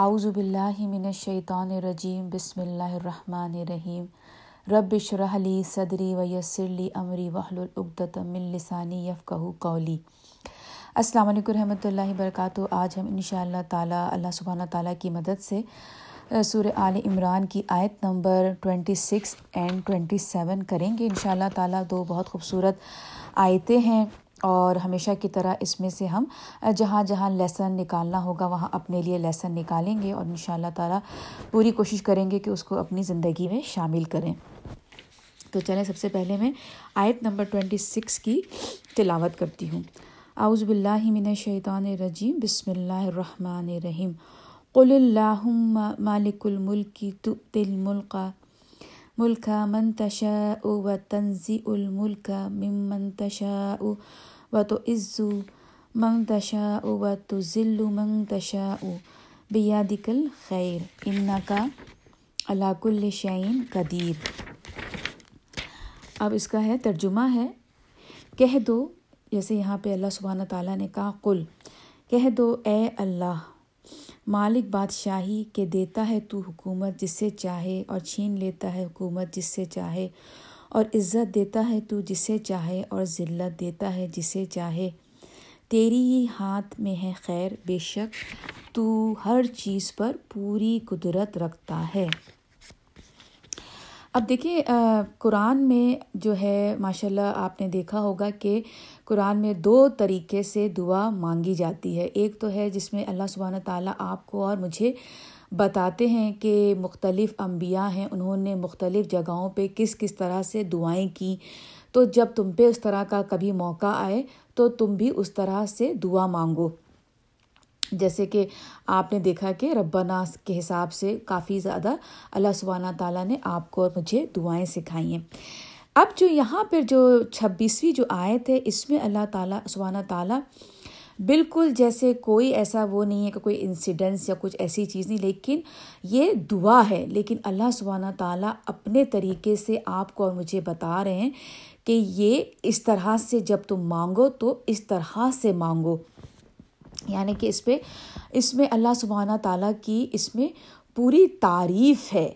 اعوذ باللہ من الشیطان الرجیم، بسم اللہ الرحمن الرحیم۔ رب اشرح لی صدری ویسر لی امری واحلل عقدۃ من لسانی یفقهوا قولی۔ السلام علیکم رحمۃ اللہ وبرکاتہ۔ آج ہم ان شاء اللہ تعالیٰ، اللہ سبحانہ تعالیٰ کی مدد سے سورہ آل عمران کی آیت number twenty six and twenty seven کریں گے۔ ان شاء اللہ تعالیٰ دو بہت خوبصورت آیتیں ہیں۔ اور ہمیشہ کی طرح اس میں سے ہم جہاں جہاں لیسن نکالنا ہوگا، وہاں اپنے لیے لیسن نکالیں گے اور ان شاء اللہ تعالیٰ پوری کوشش کریں گے کہ اس کو اپنی زندگی میں شامل کریں۔ تو چلیں، سب سے پہلے میں آیت نمبر ٹوینٹی سکس کی تلاوت کرتی ہوں۔ اعوذ باللہ من الشیطان الرجیم، بسم اللہ الرحمن الرحیم۔ قل اللہم مالک الملک تؤتی الملک ملک من تشاء و تنزی الملک ممن تشاء و تو عزو من تشاء و تو ذل من تشاء بیادک الخیر، انکا علا کل شعین قدیر۔ اب اس کا ہے ترجمہ ہے، کہہ دو، جیسے یہاں پہ اللہ سبحانہ تعالیٰ نے کہا، قل، کہہ دو اے اللہ۔ مالک بادشاہی کے دیتا ہے تو حکومت جس سے چاہے اور چھین لیتا ہے حکومت جس سے چاہے اور عزت دیتا ہے تو جسے چاہے اور ذلت دیتا ہے جسے چاہے۔ تیری ہی ہاتھ میں ہے خیر، بے شک تو ہر چیز پر پوری قدرت رکھتا ہے۔ اب دیکھیں قرآن میں جو ہے ماشاء اللہ آپ نے دیکھا ہوگا کہ قرآن میں دو طریقے سے دعا مانگی جاتی ہے۔ ایک تو ہے جس میں اللہ سبحانہ تعالیٰ آپ کو اور مجھے بتاتے ہیں کہ مختلف انبیاء ہیں، انہوں نے مختلف جگہوں پہ کس کس طرح سے دعائیں کی۔ تو جب تم پہ اس طرح کا کبھی موقع آئے، تو تم بھی اس طرح سے دعا مانگو۔ جیسے کہ آپ نے دیکھا کہ ربنا کے حساب سے کافی زیادہ اللہ سبحانہ تعالیٰ نے آپ کو اور مجھے دعائیں سکھائی ہیں۔ اب جو یہاں پر جو چھبیسویں جو آیت ہے، اس میں اللہ تعالیٰ، سبحانہ تعالیٰ بالکل جیسے کوئی ایسا وہ نہیں ہے کہ کوئی انسیڈنس یا کچھ ایسی چیز نہیں، لیکن یہ دعا ہے۔ لیکن اللہ سبحانہ تعالیٰ اپنے طریقے سے آپ کو اور مجھے بتا رہے ہیں کہ یہ اس طرح سے جب تم مانگو تو اس طرح سے مانگو۔ یعنی کہ اس پہ، اس میں اللہ سبحانہ تعالیٰ کی اس میں پوری تعریف ہے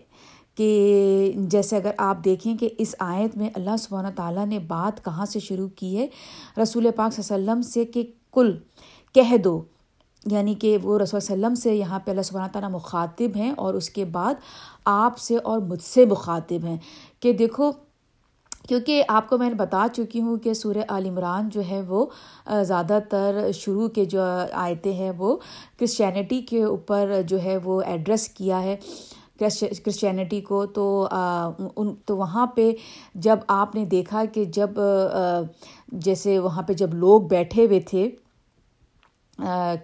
کہ جیسے اگر آپ دیکھیں کہ اس آیت میں اللہ سبحانہ تعالیٰ نے بات کہاں سے شروع کی ہے؟ رسول پاک صلی اللہ علیہ وسلم سے کہ کل، کہہ دو۔ یعنی کہ وہ رسول وسلم سے یہاں پہ اللہ سبحانہ تعالیٰ مخاطب ہیں اور اس کے بعد آپ سے اور مجھ سے مخاطب ہیں۔ کہ دیکھو کیونکہ آپ کو میں نے بتا چکی ہوں کہ سورہ عال عمران جو ہے وہ زیادہ تر شروع کے جو آیتیں ہیں وہ کرسچینٹی کے اوپر جو ہے وہ ایڈریس کیا ہے۔ کرسچینٹی کو تو ان، تو وہاں پہ جب آپ نے دیکھا کہ جب جیسے وہاں پہ جب لوگ بیٹھے ہوئے تھے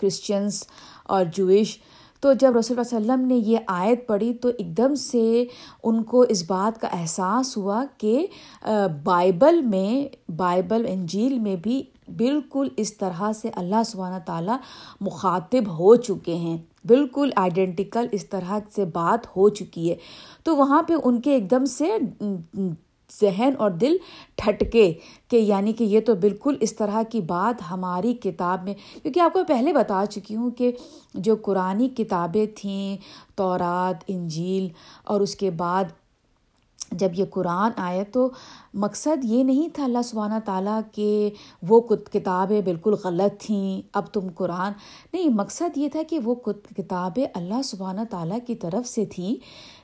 کرسچنس اور جوئش تو جب رسول اللہ علیہ وسلم نے یہ آیت پڑھی تو ایک دم سے ان کو اس بات کا احساس ہوا کہ بائبل میں، بائبل، انجیل میں بھی بالکل اس طرح سے اللہ سبحانہ تعالیٰ مخاطب ہو چکے ہیں۔ بالکل آئیڈینٹیکل اس طرح سے بات ہو چکی ہے۔ تو وہاں پہ ان کے ایک دم سے ذہن اور دل ٹھٹکے کہ یعنی کہ یہ تو بالکل اس طرح کی بات ہماری کتاب میں کیونکہ آپ کو پہلے بتا چکی ہوں کہ جو قرآن کتابیں تھیں، تورات، انجیل اور اس کے بعد جب یہ قرآن آیا تو مقصد یہ نہیں تھا اللہ سبحانہ تعالیٰ کہ وہ کتابیں بالکل غلط تھیں، اب تم قرآن نہیں، مقصد یہ تھا کہ وہ کتابیں اللہ سبحانہ تعالیٰ کی طرف سے تھیں۔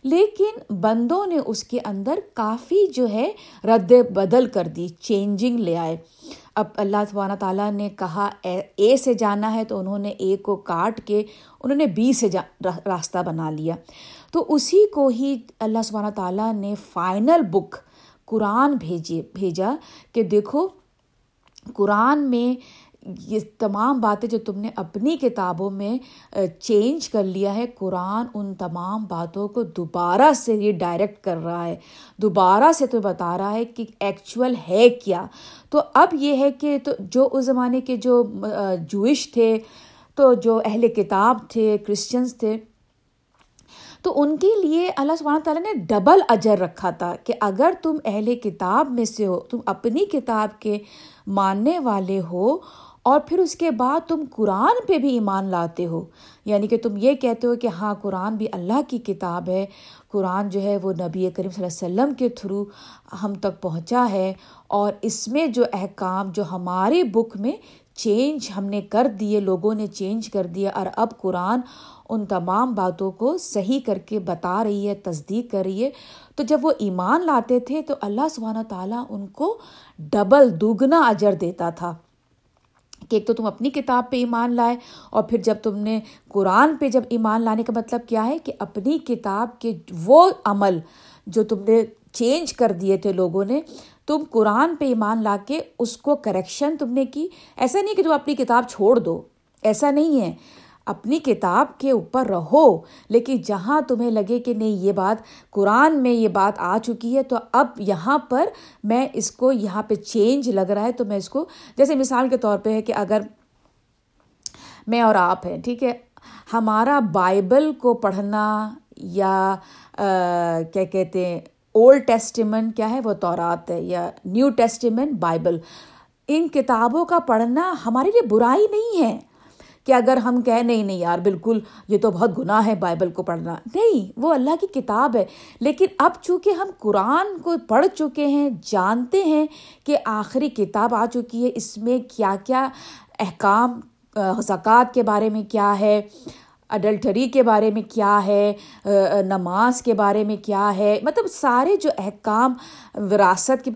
لیکن بندوں نے اس کے اندر کافی جو ہے رد بدل کر دی چینجنگ لے آئے۔ اب اللہ سبحانہ تعالیٰ نے کہا، اے سے جانا ہے، تو انہوں نے اے کو کاٹ کے انہوں نے بی سے جا راستہ بنا لیا۔ تو اسی کو ہی اللہ سبحانہ تعالیٰ نے فائنل بک قرآن بھیجے بھیجا کہ دیکھو، قرآن میں یہ تمام باتیں جو تم نے اپنی کتابوں میں چینج کر لیا ہے، قرآن ان تمام باتوں کو دوبارہ سے یہ ڈائریکٹ کر رہا ہے، دوبارہ سے تو بتا رہا ہے کہ ایکچوئل ہے کیا۔ تو اب یہ ہے کہ تو جو اس زمانے کے جو جوئش تھے، تو جو اہل کتاب تھے کرسچنس تھے، تو ان کے لیے اللہ سبحانہ تعالیٰ نے ڈبل اجر رکھا تھا کہ اگر تم اہل کتاب میں سے ہو، تم اپنی کتاب کے ماننے والے ہو اور پھر اس کے بعد تم قرآن پہ بھی ایمان لاتے ہو۔ یعنی کہ تم یہ کہتے ہو کہ ہاں قرآن بھی اللہ کی کتاب ہے۔ قرآن جو ہے وہ نبی کریم صلی اللہ علیہ وسلم کے تھرو ہم تک پہنچا ہے۔ اور اس میں جو احکام، جو ہمارے بک میں چینج ہم نے کر دیے، لوگوں نے چینج کر دیا، اور اب قرآن ان تمام باتوں کو صحیح کر کے بتا رہی ہے، تصدیق کر رہی ہے۔ تو جب وہ ایمان لاتے تھے تو اللہ سبحانہ تعالیٰ ان کو ڈبل دوگنا اجر دیتا تھا۔ کہ ایک تو تم اپنی کتاب پہ ایمان لائے اور پھر جب تم نے قرآن پہ جب ایمان لانے کا مطلب کیا ہے کہ اپنی کتاب کے وہ عمل جو تم نے چینج کر دیے تھے لوگوں نے، تم قرآن پہ ایمان لا کے اس کو کریکشن تم نے کی۔ ایسا نہیں کہ تم اپنی کتاب چھوڑ دو۔ ایسا نہیں ہے۔ اپنی کتاب کے اوپر رہو۔ لیکن جہاں تمہیں لگے کہ نہیں، یہ بات قرآن میں یہ بات آ چکی ہے، تو اب یہاں پر میں اس کو یہاں پہ چینج لگ رہا ہے۔ تو میں اس کو، جیسے مثال کے طور پہ ہے کہ اگر میں اور آپ ہیں، ٹھیک ہے، ہمارا بائبل کو پڑھنا یا کیا کہتے ہیں اولڈ ٹیسٹیمنٹ کیا ہے؟ وہ تورات ہے یا نیو ٹیسٹیمنٹ بائبل۔ ان کتابوں کا پڑھنا ہمارے لیے برائی نہیں ہے۔ کہ اگر ہم کہیں، نہیں نہیں یار، بالکل یہ تو بہت گناہ ہے بائبل کو پڑھنا۔ نہیں، وہ اللہ کی کتاب ہے۔ لیکن اب چونکہ ہم قرآن کو پڑھ چکے ہیں، جانتے ہیں کہ آخری کتاب آ چکی ہے، اس میں کیا کیا احکام زکوٰۃ کے بارے میں کیا ہے، اڈلٹری کے بارے میں کیا ہے نماز کے بارے میں کیا ہے۔ مطلب سارے جو احکام، وراثت کے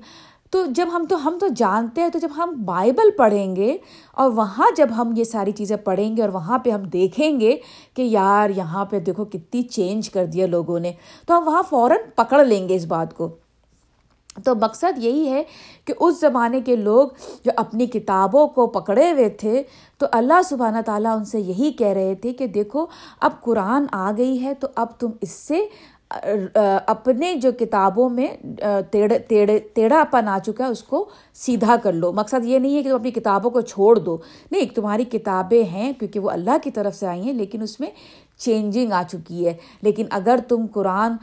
تو جب ہم تو ہم تو جانتے ہیں تو جب ہم بائبل پڑھیں گے اور وہاں جب ہم یہ ساری چیزیں پڑھیں گے اور وہاں پہ ہم دیکھیں گے کہ یار یہاں پہ دیکھو کتنی چینج کر دیا لوگوں نے، تو ہم وہاں فوراً پکڑ لیں گے اس بات کو۔ تو مقصد یہی ہے کہ اس زمانے کے لوگ جو اپنی کتابوں کو پکڑے ہوئے تھے، تو اللہ سبحانہ تعالیٰ ان سے یہی کہہ رہے تھے کہ دیکھو، اب قرآن آ گئی ہے تو اب تم اس سے اپنے جو کتابوں میں ٹیڑھا پن آ چکا ہے، اس کو سیدھا کر لو۔ مقصد یہ نہیں ہے کہ تم اپنی کتابوں کو چھوڑ دو۔ نہیں تمہاری کتابیں ہیں کیونکہ وہ اللہ کی طرف سے آئی ہیں، لیکن اس میں چینجنگ آ چکی ہے۔ لیکن اگر تم قرآن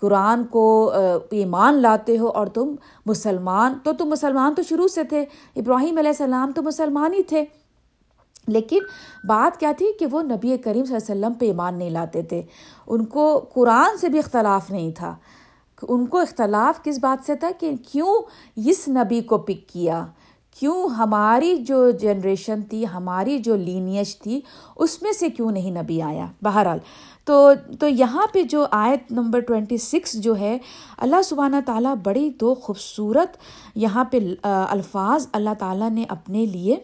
قرآن کو ایمان لاتے ہو اور تم مسلمان، تو تم مسلمان تو شروع سے تھے۔ ابراہیم علیہ السلام تو مسلمان ہی تھے۔ لیکن بات کیا تھی کہ وہ نبی کریم صلی اللہ علیہ وسلم پہ ایمان نہیں لاتے تھے۔ ان کو قرآن سے بھی اختلاف نہیں تھا۔ ان کو اختلاف کس بات سے تھا کہ کیوں اس نبی کو پک کیا؟ کیوں ہماری جو جنریشن تھی، ہماری جو لینیج تھی، اس میں سے کیوں نہیں نبی آیا؟ بہرحال، تو تو یہاں پہ جو آیت نمبر ٹوینٹی سکس جو ہے، اللہ سبحانہ تعالیٰ بڑی دو خوبصورت یہاں پہ الفاظ اللہ تعالیٰ نے اپنے لیے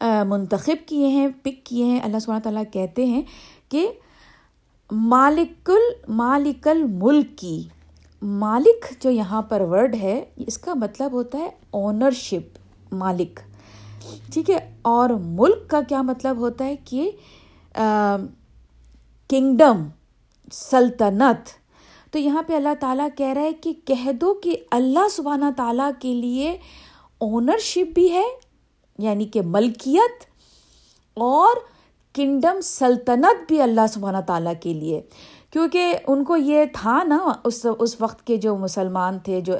منتخب کیے ہیں، پک کیے ہیں۔ اللہ سبحانہ تعالیٰ کہتے ہیں کہ مالک مالک الملک کی۔ مالک جو یہاں پر ورڈ ہے، اس کا مطلب ہوتا ہے اونرشپ مالک۔ ٹھیک ہے؟ اور ملک کا کیا مطلب ہوتا ہے کہ کنگڈم سلطنت۔ تو یہاں پہ اللہ تعالیٰ کہہ رہا ہے کہ کہہ دو کہ اللہ سبحانہ تعالیٰ کے لیے اونرشپ بھی ہے یعنی کہ ملکیت اور کنگڈم سلطنت بھی اللہ سبحانہ تعالیٰ کے لیے۔ کیونکہ ان کو یہ تھا نا، اس اس وقت کے جو مسلمان تھے، جو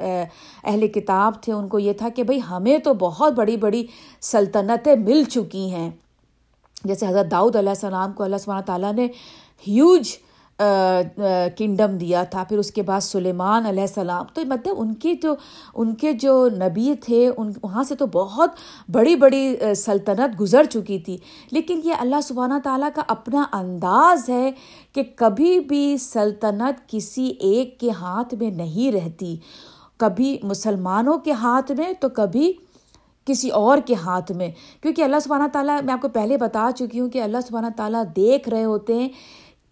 اہل کتاب تھے، ان کو یہ تھا کہ بھائی ہمیں تو بہت بڑی بڑی سلطنتیں مل چکی ہیں۔ جیسے حضرت داؤد علیہ السلام کو اللہ سبحانہ تعالیٰ نے ہیوج کنگڈم دیا تھا، پھر اس کے بعد سلیمان علیہ السلام. تو مطلب ان کے جو، ان کے جو نبی تھے، ان، وہاں سے تو بہت بڑی بڑی سلطنت گزر چکی تھی. لیکن یہ اللہ سبحانہ تعالیٰ کا اپنا انداز ہے کہ کبھی بھی سلطنت کسی ایک کے ہاتھ میں نہیں رہتی. کبھی مسلمانوں کے ہاتھ میں، تو کبھی کسی اور کے ہاتھ میں. کیونکہ اللہ سبحانہ تعالیٰ، میں آپ کو پہلے بتا چکی ہوں کہ اللہ سبحانہ تعالیٰ دیکھ رہے ہوتے ہیں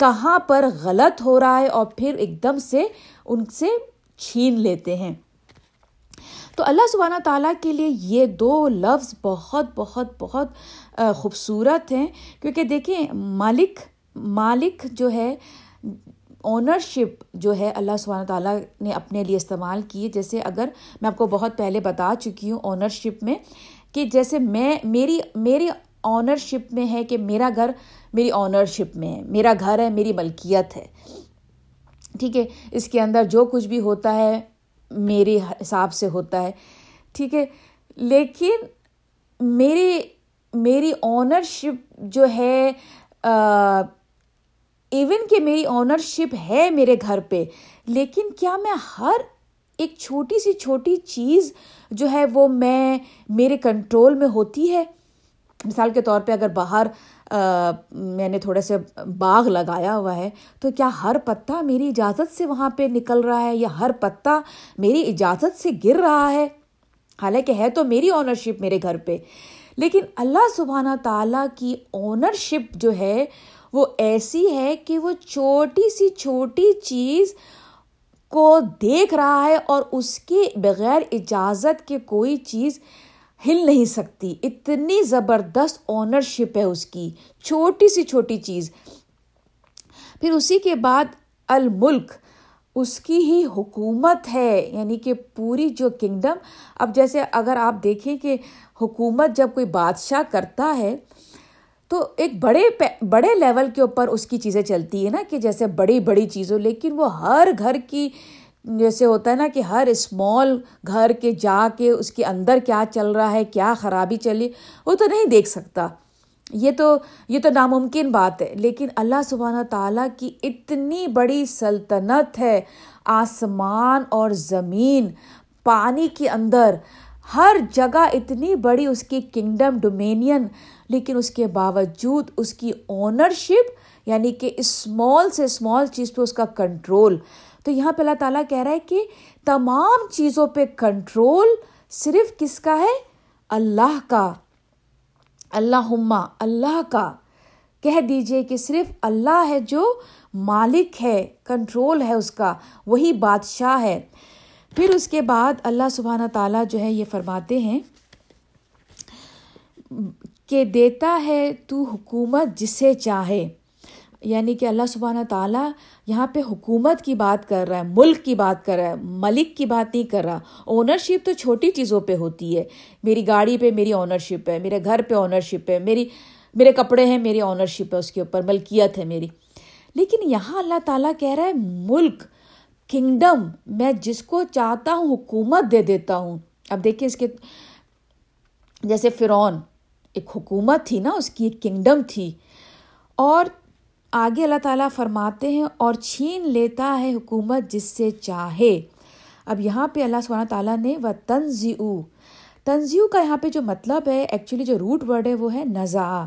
کہاں پر غلط ہو رہا ہے اور پھر ایک دم سے ان سے چھین لیتے ہیں۔ تو اللہ سبحانہ تعالیٰ کے لیے یہ دو لفظ بہت بہت بہت خوبصورت ہیں۔ کیونکہ دیکھیں، مالک مالک جو ہے اونرشپ جو ہے اللہ سبحانہ تعالیٰ نے اپنے لیے استعمال کی جیسے اگر میں آپ کو بہت پہلے بتا چکی ہوں اونرشپ میں کہ جیسے میں، میری میری آنرشپ میں ہے کہ میرا گھر میری آنرشپ میں ہے، میرا گھر ہے، میری ملکیت ہے۔ ٹھیک ہے؟ اس کے اندر جو کچھ بھی ہوتا ہے، میرے حساب سے ہوتا ہے۔ ٹھیک ہے؟ لیکن میری میری اونرشپ جو ہے ایون کہ میری اونرشپ ہے میرے گھر پہ، لیکن کیا میں ہر ایک چھوٹی سی چھوٹی چیز جو ہے وہ میں، میرے کنٹرول میں ہوتی ہے؟ مثال کے طور پہ اگر باہر میں نے تھوڑا سا باغ لگایا ہوا ہے، تو کیا ہر پتا میری اجازت سے وہاں پہ نکل رہا ہے یا ہر پتا میری اجازت سے گر رہا ہے؟ حالانکہ ہے تو میری اونرشپ میرے گھر پہ۔ لیکن اللہ سبحانہ تعالیٰ کی اونرشپ جو ہے، وہ ایسی ہے کہ وہ چھوٹی سی چھوٹی چیز کو دیکھ رہا ہے اور اس کے بغیر اجازت کے کوئی چیز ہل نہیں سکتی۔ اتنی زبردست اونرشپ ہے اس کی۔ چھوٹی سی چھوٹی چیز۔ پھر اسی کے بعد الملک۔ اس کی ہی حکومت ہے۔ یعنی کہ پوری جو کنگڈم اب جیسے اگر آپ دیکھیں کہ حکومت جب کوئی بادشاہ کرتا ہے، تو ایک بڑے بڑے لیول کے اوپر اس کی چیزیں چلتی ہیں نا، کہ جیسے بڑی بڑی چیزوں، لیکن وہ ہر گھر کی جیسے ہوتا ہے نا کہ ہر اسمال گھر کے جا کے اس کے اندر کیا چل رہا ہے، کیا خرابی چلی وہ تو نہیں دیکھ سکتا۔ یہ تو یہ تو ناممکن بات ہے۔ لیکن اللہ سبحانہ تعالیٰ کی اتنی بڑی سلطنت ہے، آسمان اور زمین، پانی کے اندر۔ ہر جگہ اتنی بڑی اس کی کنگڈم ڈومینین لیکن اس کے باوجود اس کی اونرشپ یعنی کہ اسمال سے اسمال چیز پہ اس کا کنٹرول تو یہاں پہ اللہ تعالیٰ کہہ رہا ہے کہ تمام چیزوں پہ کنٹرول صرف کس کا ہے؟ اللہ کا۔ اللہ اللہ کا۔ کہہ دیجیے کہ صرف اللہ ہے جو مالک ہے، کنٹرول ہے اس کا، وہی بادشاہ ہے۔ پھر اس کے بعد اللہ سبحانہ تعالیٰ جو ہے یہ فرماتے ہیں کہ دیتا ہے تو حکومت جسے چاہے۔ یعنی کہ اللہ سبحانہ تعالیٰ یہاں پہ حکومت کی بات کر رہا ہے، ملک کی بات کر رہا ہے، ملک کی بات نہیں کر رہا۔ اونرشپ تو چھوٹی چیزوں پہ ہوتی ہے۔ میری گاڑی پہ میری اونرشپ ہے، میرے گھر پہ اونرشپ ہے، میری، میرے کپڑے ہیں، میری اونرشپ ہے، اس کے اوپر ملکیت ہے میری۔ لیکن یہاں اللہ تعالیٰ کہہ رہا ہے، ملک کنگڈم میں جس کو چاہتا ہوں حکومت دے دیتا ہوں۔ اب دیکھیں اس کے، جیسے فرعون ایک حکومت تھی نا، اس کی ایک کنگڈم تھی۔ اور آگے اللہ تعالیٰ فرماتے ہیں اور چھین لیتا ہے حکومت جس سے چاہے۔ اب یہاں پہ اللہ سبحانہ تعالیٰ نے وہ تنزیو تنزیو کا یہاں پہ جو مطلب ہے ایکچولی جو روٹ ورڈ ہے، وہ ہے نزا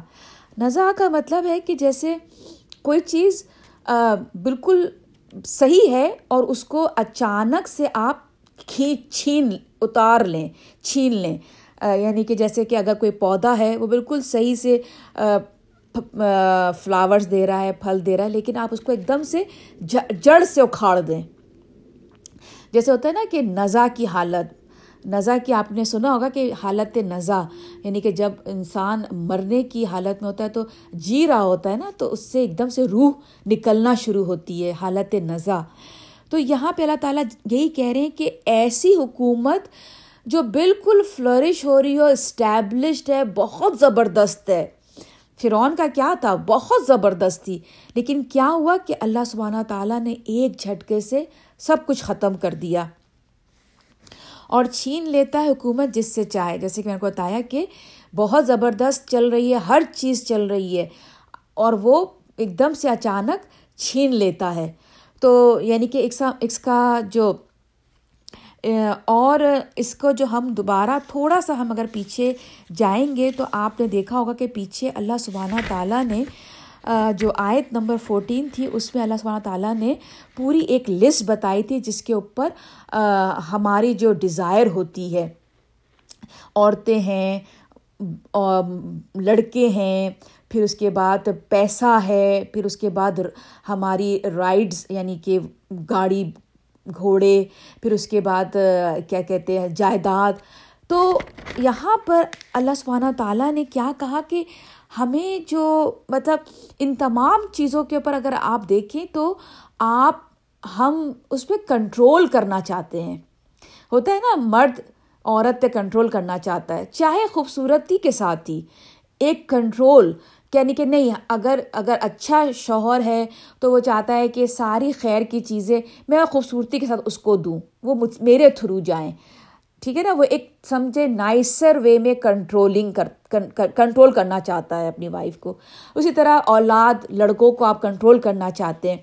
نزا کا مطلب ہے کہ جیسے کوئی چیز بالکل صحیح ہے اور اس کو اچانک سے آپ کھینچ، چھین، اتار لیں، چھین لیں۔ یعنی کہ جیسے کہ اگر کوئی پودا ہے، وہ بالکل صحیح سے فلاورس دے رہا ہے، پھل دے رہا ہے، لیکن آپ اس کو ایک دم سے جڑ سے اکھاڑ دیں۔ جیسے ہوتا ہے نا کہ نزا کی حالت، نزا کی آپ نے سنا ہوگا کہ حالت نزا یعنی کہ جب انسان مرنے کی حالت میں ہوتا ہے تو جی رہا ہوتا ہے نا، تو اس سے ایک دم سے روح نکلنا شروع ہوتی ہے، حالت نزا۔ تو یہاں پہ اللہ تعالیٰ یہی کہہ رہے ہیں کہ ایسی حکومت جو بالکل فلرش ہو رہی ہو اسٹیبلشڈ ہے، بہت زبردست ہے۔ فرعون کا کیا تھا؟ بہت زبردست تھی۔ لیکن کیا ہوا کہ اللہ سبحانہ تعالیٰ نے ایک جھٹکے سے سب کچھ ختم کر دیا اور چھین لیتا ہے حکومت جس سے چاہے۔ جیسے کہ میں نے کو بتایا کہ بہت زبردست چل رہی ہے، ہر چیز چل رہی ہے اور وہ ایک دم سے اچانک چھین لیتا ہے۔ تو یعنی کہ ایک کا جو اور اس کو جو ہم دوبارہ تھوڑا سا ہم اگر پیچھے جائیں گے تو آپ نے دیکھا ہوگا کہ پیچھے اللہ سبحانہ تعالیٰ نے جو آیت نمبر فورٹین تھی، اس میں اللہ سبحانہ تعالیٰ نے پوری ایک لسٹ بتائی تھی جس کے اوپر ہماری جو ڈیزائر ہوتی ہے۔ عورتیں ہیں لڑکے ہیں، پھر اس کے بعد پیسہ ہے، پھر اس کے بعد ہماری رائڈس یعنی کہ گاڑی گھوڑے، پھر اس کے بعد کیا کہتے ہیں، جائیداد۔ تو یہاں پر اللہ سبحانہ تعالیٰ نے کیا کہا کہ ہمیں جو مطلب ان تمام چیزوں کے اوپر اگر آپ دیکھیں تو آپ، ہم اس پہ کنٹرول کرنا چاہتے ہیں۔ ہوتا ہے نا، مرد عورت پہ کنٹرول کرنا چاہتا ہے، چاہے خوبصورتی کے ساتھ ہی۔ ایک کنٹرول یعنی کہ نہیں، اگر اگر اچھا شوہر ہے تو وہ چاہتا ہے کہ ساری خیر کی چیزیں میں خوبصورتی کے ساتھ اس کو دوں، وہ میرے تھرو جائیں۔ ٹھیک ہے نا؟ وہ ایک سمجھے نائسر وے میں کنٹرولنگ کر کنٹرول کرنا چاہتا ہے اپنی وائف کو۔ اسی طرح اولاد، لڑکوں کو آپ کنٹرول کرنا چاہتے ہیں۔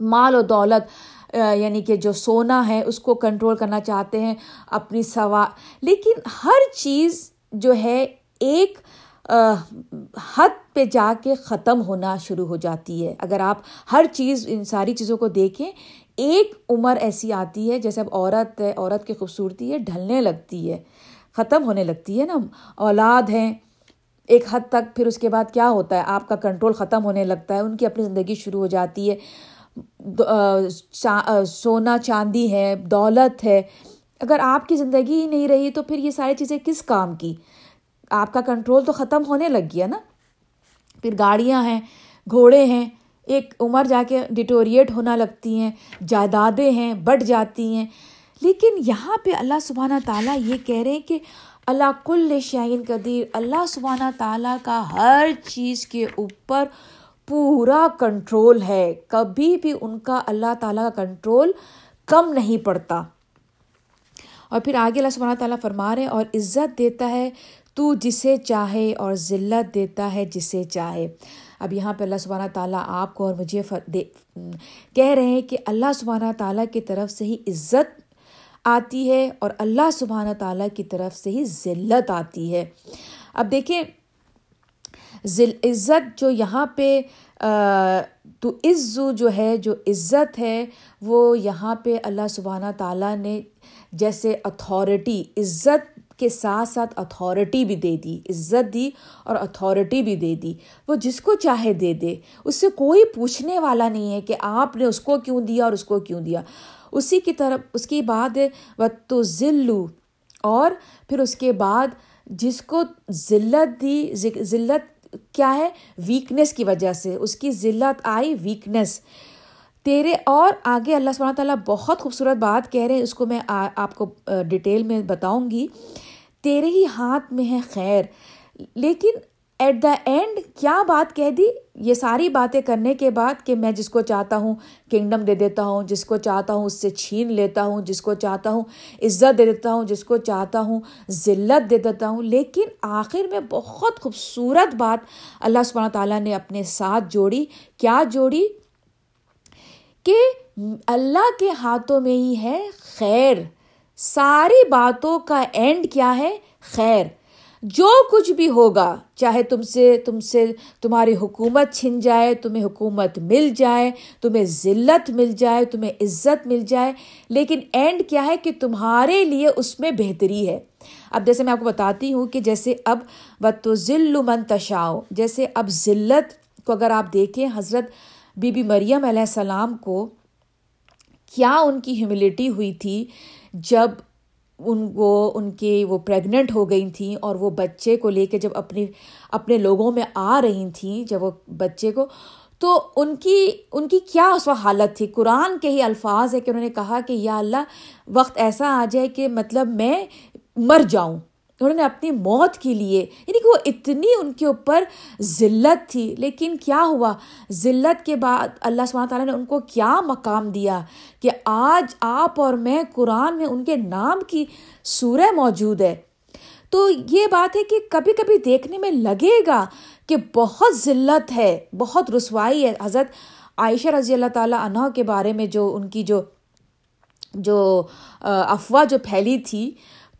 مال و دولت یعنی کہ جو سونا ہے اس کو کنٹرول کرنا چاہتے ہیں اپنی سوا۔ لیکن ہر چیز جو ہے ایک حد پہ جا کے ختم ہونا شروع ہو جاتی ہے۔ اگر آپ ہر چیز، ان ساری چیزوں کو دیکھیں، ایک عمر ایسی آتی ہے جیسے اب عورت ہے، عورت کی خوبصورتی ہے، ڈھلنے لگتی ہے، ختم ہونے لگتی ہے نا۔ اولاد ہیں، ایک حد تک پھر اس کے بعد کیا ہوتا ہے؟ آپ کا کنٹرول ختم ہونے لگتا ہے، ان کی اپنی زندگی شروع ہو جاتی ہے۔ سونا چاندی ہے، دولت ہے۔ اگر آپ کی زندگی ہی نہیں رہی تو پھر یہ ساری چیزیں کس کام کی؟ آپ کا کنٹرول تو ختم ہونے لگ گیا نا۔ پھر گاڑیاں ہیں، گھوڑے ہیں، ایک عمر جا کے ڈیٹوریٹ ہونا لگتی ہیں، جائیدادیں ہیں، بڑھ جاتی ہیں۔ لیکن یہاں پہ اللہ سبحانہ تعالیٰ یہ کہہ رہے ہیں کہ اللہ کل شعین قدیر، اللہ سبحانہ تعالیٰ کا ہر چیز کے اوپر پورا کنٹرول ہے۔ کبھی بھی ان کا اللہ تعالیٰ کا کنٹرول کم نہیں پڑتا۔ اور پھر آگے اللہ سبحانہ تعالیٰ فرما رہے ہیں اور عزت دیتا ہے تو جسے چاہے اور ذلت دیتا ہے جسے چاہے۔ اب یہاں پہ اللہ سبحانہ تعالیٰ آپ کو اور مجھے کہہ رہے ہیں کہ اللہ سبحانہ تعالیٰ کی طرف سے ہی عزت آتی ہے اور اللہ سبحانہ تعالیٰ کی طرف سے ہی ذلت آتی ہے۔ اب دیکھیں عزت جو یہاں پہ تو عزو جو ہے، جو عزت ہے، وہ یہاں پہ اللہ سبحانہ تعالیٰ نے جیسے اتھارٹی عزت کے ساتھ ساتھ اتھارٹی بھی دے دی، عزت دی اور اتھارٹی بھی دے دی۔ وہ جس کو چاہے دے دے۔ اس سے کوئی پوچھنے والا نہیں ہے کہ آپ نے اس کو کیوں دیا اور اس کو کیوں دیا۔ اسی کی طرف، اس کی بعد و تو ذلو اور پھر اس کے بعد جس کو ذلت دی، ذلت کیا ہے؟ ویکنیس کی وجہ سے۔ اس کی ذلت آئی ویکنیس تیرے اور آگے اللہ سبحانہ تعالیٰ بہت خوبصورت بات کہہ رہے ہیں، اس کو میں آپ کو ڈیٹیل میں بتاؤں گی۔ تیرے ہی ہاتھ میں ہے خیر۔ لیکن ایٹ دا اینڈ کیا بات کہہ دی؟ یہ ساری باتیں کرنے کے بعد کہ میں جس کو چاہتا ہوں کنگڈم دے دیتا ہوں، جس کو چاہتا ہوں اس سے چھین لیتا ہوں، جس کو چاہتا ہوں عزت دے دیتا ہوں، جس کو چاہتا ہوں ذلت دے دیتا ہوں۔ لیکن آخر میں بہت خوبصورت بات اللہ سبحانہ تعالیٰ نے اپنے ساتھ جوڑی۔ کیا جوڑی؟ کہ اللہ کے ہاتھوں میں ہی ہے خیر۔ ساری باتوں کا اینڈ کیا ہے خیر۔ جو کچھ بھی ہوگا، چاہے تم سے تم سے تمہاری حکومت چھن جائے، تمہیں حکومت مل جائے، تمہیں ذلت مل جائے، تمہیں عزت مل جائے، لیکن اینڈ کیا ہے کہ تمہارے لیے اس میں بہتری ہے۔ اب جیسے میں آپ کو بتاتی ہوں کہ جیسے اب و تو ذل منتشاؤ جیسے اب ذلت کو اگر آپ دیکھیں، حضرت بی بی مریم علیہ السلام کو کیا ان کی ہیوملٹی ہوئی تھی جب ان کو ان کے وہ پریگننٹ ہو گئی تھیں اور وہ بچے کو لے کے جب اپنی اپنے لوگوں میں آ رہی تھیں جب وہ بچے کو، تو ان کی ان کی کیا اس وقت حالت تھی؟ قرآن کے ہی الفاظ ہے کہ انہوں نے کہا کہ یا اللہ، وقت ایسا آ جائے کہ مطلب میں مر جاؤں۔ انہوں نے اپنی موت کے لیے یعنی کہ وہ اتنی ان کے اوپر ذلت تھی۔ لیکن کیا ہوا؟ ذلت کے بعد اللہ سبحانہ تعالیٰ نے ان کو کیا مقام دیا کہ آج آپ اور میں قرآن میں ان کے نام کی سورہ موجود ہے۔ تو یہ بات ہے کہ کبھی کبھی دیکھنے میں لگے گا کہ بہت ذلت ہے، بہت رسوائی ہے۔ حضرت عائشہ رضی اللہ تعالیٰ عنہ کے بارے میں جو ان کی جو جو افواہ جو پھیلی تھی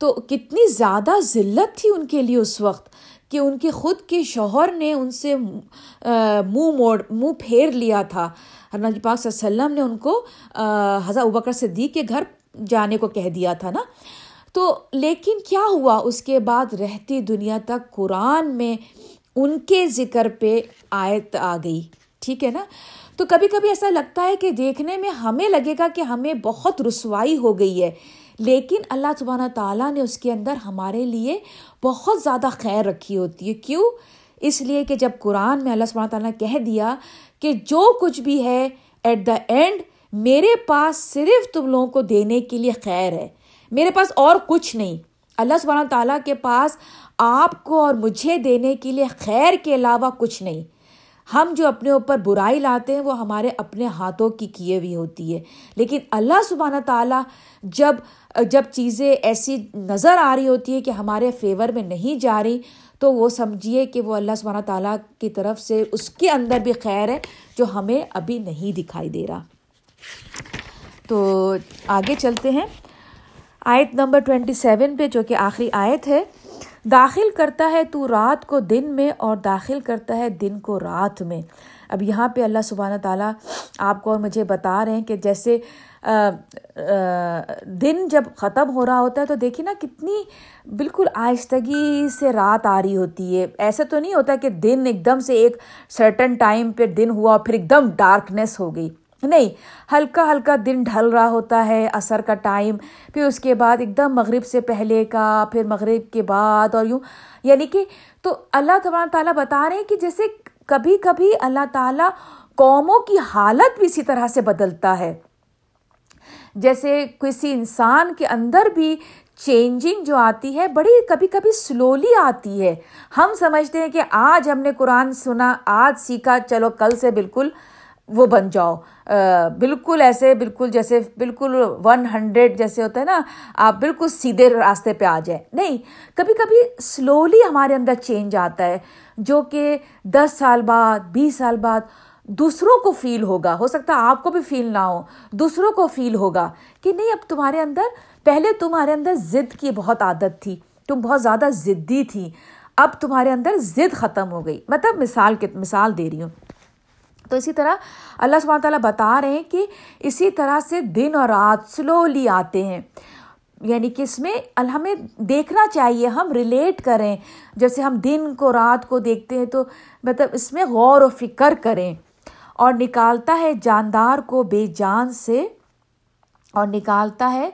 تو کتنی زیادہ ذلت تھی ان کے لیے اس وقت کہ ان کے خود کے شوہر نے ان سے منہ موڑ، منہ پھیر لیا تھا۔ نبی پاک صلی اللہ علیہ وسلم نے ان کو حضرت ابکر صدیق کے گھر جانے کو کہہ دیا تھا نا۔ تو لیکن کیا ہوا؟ اس کے بعد رہتی دنیا تک قرآن میں ان کے ذکر پہ آیت آ گئی۔ ٹھیک ہے نا؟ تو کبھی کبھی ایسا لگتا ہے کہ دیکھنے میں ہمیں لگے گا کہ ہمیں بہت رسوائی ہو گئی ہے۔ لیکن اللہ سبحانہ تعالیٰ نے اس کے اندر ہمارے لیے بہت زیادہ خیر رکھی ہوتی ہے۔ کیوں؟ اس لیے کہ جب قرآن میں اللہ سبحانہ تعالیٰ نے کہہ دیا کہ جو کچھ بھی ہے ایٹ دا اینڈ میرے پاس صرف تم لوگوں کو دینے کے لیے خیر ہے۔ میرے پاس اور کچھ نہیں۔ اللہ سبحانہ تعالیٰ کے پاس آپ کو اور مجھے دینے کے لیے خیر کے علاوہ کچھ نہیں۔ ہم جو اپنے اوپر برائی لاتے ہیں وہ ہمارے اپنے ہاتھوں کی کیے ہوئی ہوتی ہے۔ لیکن اللہ سبحانہ تعالیٰ جب جب چیزیں ایسی نظر آ رہی ہوتی ہے کہ ہمارے فیور میں نہیں جا رہی، تو وہ سمجھیے کہ وہ اللہ سبحانہ تعالیٰ کی طرف سے اس کے اندر بھی خیر ہے جو ہمیں ابھی نہیں دکھائی دے رہا۔ تو آگے چلتے ہیں۔ آیت نمبر ٹوینٹی سیون پہ جو کہ آخری آیت ہے۔ داخل کرتا ہے تو رات کو دن میں اور داخل کرتا ہے دن کو رات میں۔ اب یہاں پہ اللہ سبحانہ تعالیٰ آپ کو اور مجھے بتا رہے ہیں کہ جیسے دن جب ختم ہو رہا ہوتا ہے تو دیکھیے نا کتنی بالکل آہستگی سے رات آ رہی ہوتی ہے۔ ایسا تو نہیں ہوتا کہ دن ایک دم سے ایک سرٹن ٹائم پہ دن ہوا اور پھر ایک دم ڈارکنیس ہو گئی۔ نہیں، ہلکا ہلکا دن ڈھل رہا ہوتا ہے، عصر کا ٹائم، پھر اس کے بعد ایک دم مغرب سے پہلے کا، پھر مغرب کے بعد اور یوں۔ یعنی کہ تو اللہ تبارک تعالیٰ بتا رہے ہیں کہ جیسے کبھی کبھی اللہ تعالیٰ قوموں کی حالت بھی اسی طرح سے بدلتا ہے۔ جیسے کسی انسان کے اندر بھی چینجنگ جو آتی ہے، بڑی کبھی کبھی سلولی آتی ہے۔ ہم سمجھتے ہیں کہ آج ہم نے قرآن سنا، آج سیکھا، چلو کل سے بالکل وہ بن جاؤ۔ بالکل ایسے، بالکل جیسے، بالکل ون ہنڈریڈ جیسے ہوتا ہے نا، آپ بالکل سیدھے راستے پہ آ جائیں۔ نہیں کبھی کبھی سلولی ہمارے اندر چینج آتا ہے، جو کہ دس سال بعد، بیس سال بعد دوسروں کو فیل ہوگا۔ ہو سکتا ہے آپ کو بھی فیل نہ ہو، دوسروں کو فیل ہوگا کہ نہیں، اب تمہارے اندر، پہلے تمہارے اندر ضد کی بہت عادت تھی، تم بہت زیادہ ضدی تھی، اب تمہارے اندر ضد ختم ہو گئی۔ مطلب مثال کے، مثال دے رہی ہوں۔ تو اسی طرح اللہ سبحانہ تعالیٰ بتا رہے ہیں کہ اسی طرح سے دن اور رات سلولی آتے ہیں۔ یعنی کہ اس میں ہمیں دیکھنا چاہیے، ہم ریلیٹ کریں۔ جیسے ہم دن کو، رات کو دیکھتے ہیں تو مطلب اس میں غور و فکر کریں۔ اور نکالتا ہے جاندار کو بے جان سے۔ اور نکالتا ہے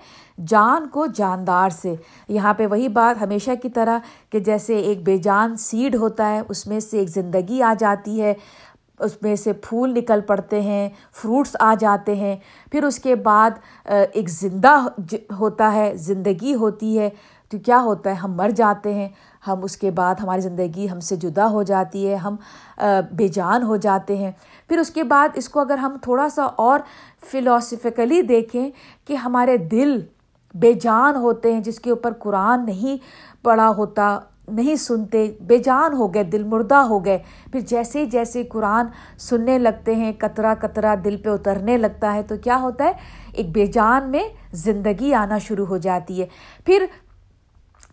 جان کو جاندار سے۔ یہاں پہ وہی بات ہمیشہ کی طرح کہ جیسے ایک بے جان سیڈ ہوتا ہے، اس میں سے ایک زندگی آ جاتی ہے۔ اس میں سے پھول نکل پڑتے ہیں فروٹس آ جاتے ہیں۔ پھر اس کے بعد ایک زندہ ہوتا ہے، زندگی ہوتی ہے۔ تو کیا ہوتا ہے؟ ہم مر جاتے ہیں۔ ہم اس کے بعد ہماری زندگی ہم سے جدا ہو جاتی ہے۔ ہم بے جان ہو جاتے ہیں۔ پھر اس کے بعد اس کو اگر ہم تھوڑا سا اور فلاسفیکلی دیکھیں کہ ہمارے دل بے جان ہوتے ہیں، جس کے اوپر قرآن نہیں پڑا ہوتا نہیں سنتے، بے جان ہو گئے، دل مردہ ہو گئے۔ پھر جیسے جیسے قرآن سننے لگتے ہیں، کترا کترا دل پہ اترنے لگتا ہے، تو کیا ہوتا ہے؟ ایک بے جان میں زندگی آنا شروع ہو جاتی ہے۔ پھر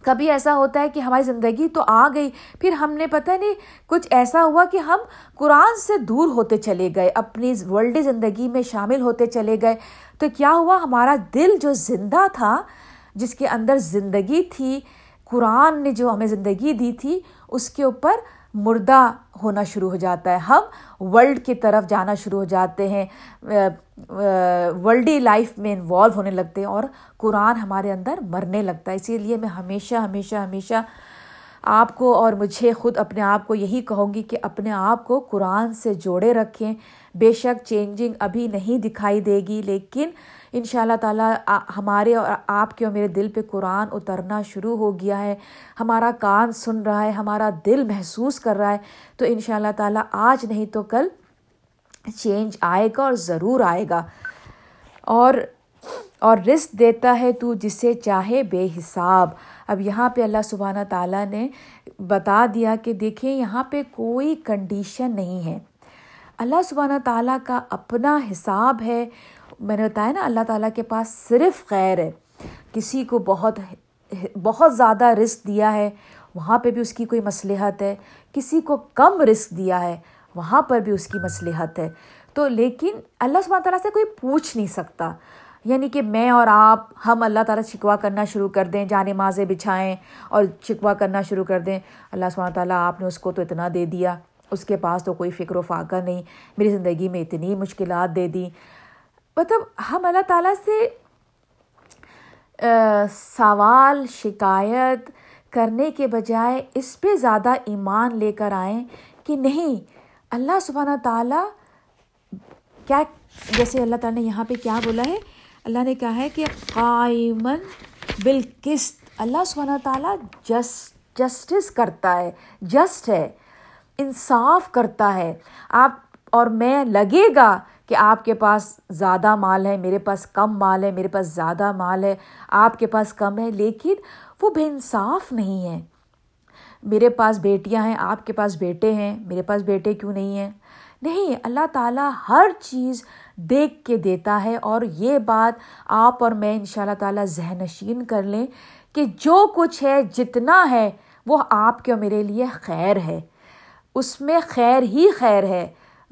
کبھی ایسا ہوتا ہے کہ ہماری زندگی تو آ گئی، پھر ہم نے پتہ نہیں، کچھ ایسا ہوا کہ ہم قرآن سے دور ہوتے چلے گئے، اپنی ورلڈ زندگی میں شامل ہوتے چلے گئے۔ تو کیا ہوا؟ ہمارا دل جو زندہ تھا، جس کے اندر زندگی تھی قرآن نے جو ہمیں زندگی دی تھی، اس کے اوپر مردہ ہونا شروع ہو جاتا ہے۔ ہم ورلڈ کی طرف جانا شروع ہو جاتے ہیں۔ ورلڈی لائف میں انوالو ہونے لگتے ہیں اور قرآن ہمارے اندر مرنے لگتا ہے۔ اسی لیے میں ہمیشہ ہمیشہ ہمیشہ آپ کو اور مجھے خود اپنے آپ کو یہی کہوں گی کہ اپنے آپ کو قرآن سے جوڑے رکھیں۔ بے شک چینجنگ ابھی نہیں دکھائی دے گی، لیکن ان شاء اللہ تعالیٰ ہمارے اور آپ کے اور میرے دل پہ قرآن اترنا شروع ہو گیا ہے۔ ہمارا کان سن رہا ہے، ہمارا دل محسوس کر رہا ہے۔ تو ان شاء اللہ تعالیٰ، آج نہیں تو کل چینج آئے گا اور ضرور آئے گا۔ اور اور رزق دیتا ہے تو جسے چاہے بے حساب۔ اب یہاں پہ اللہ سبحانہ تعالیٰ نے بتا دیا کہ دیکھیں، یہاں پہ کوئی کنڈیشن نہیں ہے۔ اللہ سبحانہ تعالیٰ کا اپنا حساب ہے۔ میں نے بتایا نا اللہ تعالیٰ کے پاس صرف خیر ہے۔ کسی کو بہت بہت زیادہ رسک دیا ہے، وہاں پہ بھی اس کی کوئی مصلحت ہے۔ کسی کو کم رسک دیا ہے، وہاں پر بھی اس کی مصلحت ہے۔ تو لیکن اللہ سبحانہ تعالیٰ سے کوئی پوچھ نہیں سکتا۔ یعنی کہ میں اور آپ، ہم اللہ تعالیٰ شکوا کرنا شروع کر دیں، جانے مازے بچھائیں اور شکوا کرنا شروع کر دیں۔ اللہ سبحانہ تعالیٰ، آپ نے اس کو تو اتنا دے دیا۔ اس کے پاس تو کوئی فکر و فاقہ نہیں۔ میری زندگی میں اتنی مشکلات دے دیں مطلب ہم اللہ تعالیٰ سے سوال، شکایت کرنے کے بجائے اس پہ زیادہ ایمان لے کر آئیں کہ نہیں، اللہ سبحانہ تعالیٰ کیا، جیسے اللہ تعالیٰ نے یہاں پہ کیا بولا ہے، اللہ نے کہا ہے کہ قائمن بالقسط، اللہ سبحانہ تعالیٰ جس، جسٹس کرتا ہے، جسٹ ہے، انصاف کرتا ہے۔ آپ اور میں لگے گا کہ آپ کے پاس زیادہ مال ہے، میرے پاس کم مال ہے، میرے پاس زیادہ مال ہے، آپ کے پاس کم ہے، لیکن وہ بے انصاف نہیں ہے۔ میرے پاس بیٹیاں ہیں، آپ کے پاس بیٹے ہیں، میرے پاس بیٹے کیوں نہیں ہیں؟ نہیں، اللہ تعالیٰ ہر چیز دیکھ کے دیتا ہے اور یہ بات آپ اور میں ان شاء اللہ تعالیٰ ذہن نشین کر لیں کہ جو کچھ ہے، جتنا ہے، وہ آپ کے اور میرے لیے خیر ہے۔ اس میں خیر ہی خیر ہے۔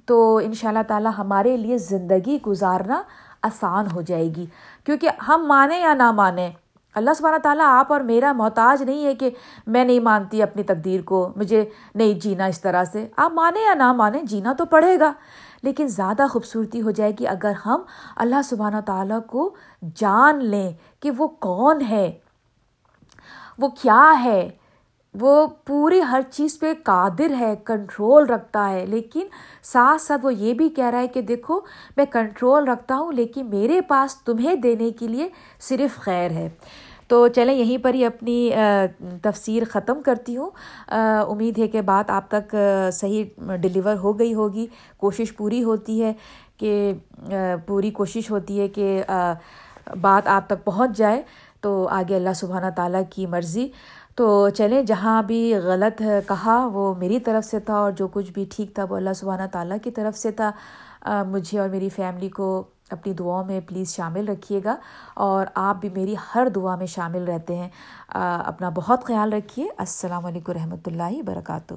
تو ان شاء اللہ تعالیٰ ہمارے لیے زندگی گزارنا آسان ہو جائے گی۔ کیونکہ ہم مانیں یا نہ مانیں، اللہ سبحانہ تعالیٰ آپ اور میرا محتاج نہیں ہے کہ میں نہیں مانتی اپنی تقدیر کو، مجھے نہیں جینا اس طرح سے۔ آپ مانیں یا نہ مانیں، جینا تو پڑے گا۔ لیکن زیادہ خوبصورتی ہو جائے گی اگر ہم اللہ سبحانہ تعالیٰ کو جان لیں کہ وہ کون ہے، وہ کیا ہے۔ وہ پوری ہر چیز پہ قادر ہے کنٹرول رکھتا ہے۔ لیکن ساتھ ساتھ وہ یہ بھی کہہ رہا ہے کہ دیکھو، میں کنٹرول رکھتا ہوں، لیکن میرے پاس تمہیں دینے کے لیے صرف خیر ہے۔ تو چلیں، یہیں پر ہی اپنی تفسیر ختم کرتی ہوں۔ امید ہے کہ بات آپ تک صحیح ڈلیور ہو گئی ہوگی۔ کوشش پوری ہوتی ہے کہ پوری کوشش ہوتی ہے کہ بات آپ تک پہنچ جائے۔ تو آگے اللہ سبحانہ تعالیٰ کی مرضی۔ تو چلیں، جہاں بھی غلط کہا وہ میری طرف سے تھا اور جو کچھ بھی ٹھیک تھا وہ اللہ سبحانہ تعالیٰ کی طرف سے تھا۔ مجھے اور میری فیملی کو اپنی دعاؤں میں پلیز شامل رکھیے گا اور آپ بھی میری ہر دعا میں شامل رہتے ہیں۔ اپنا بہت خیال رکھیے۔ السلام علیکم رحمۃ اللہ وبرکاتہ۔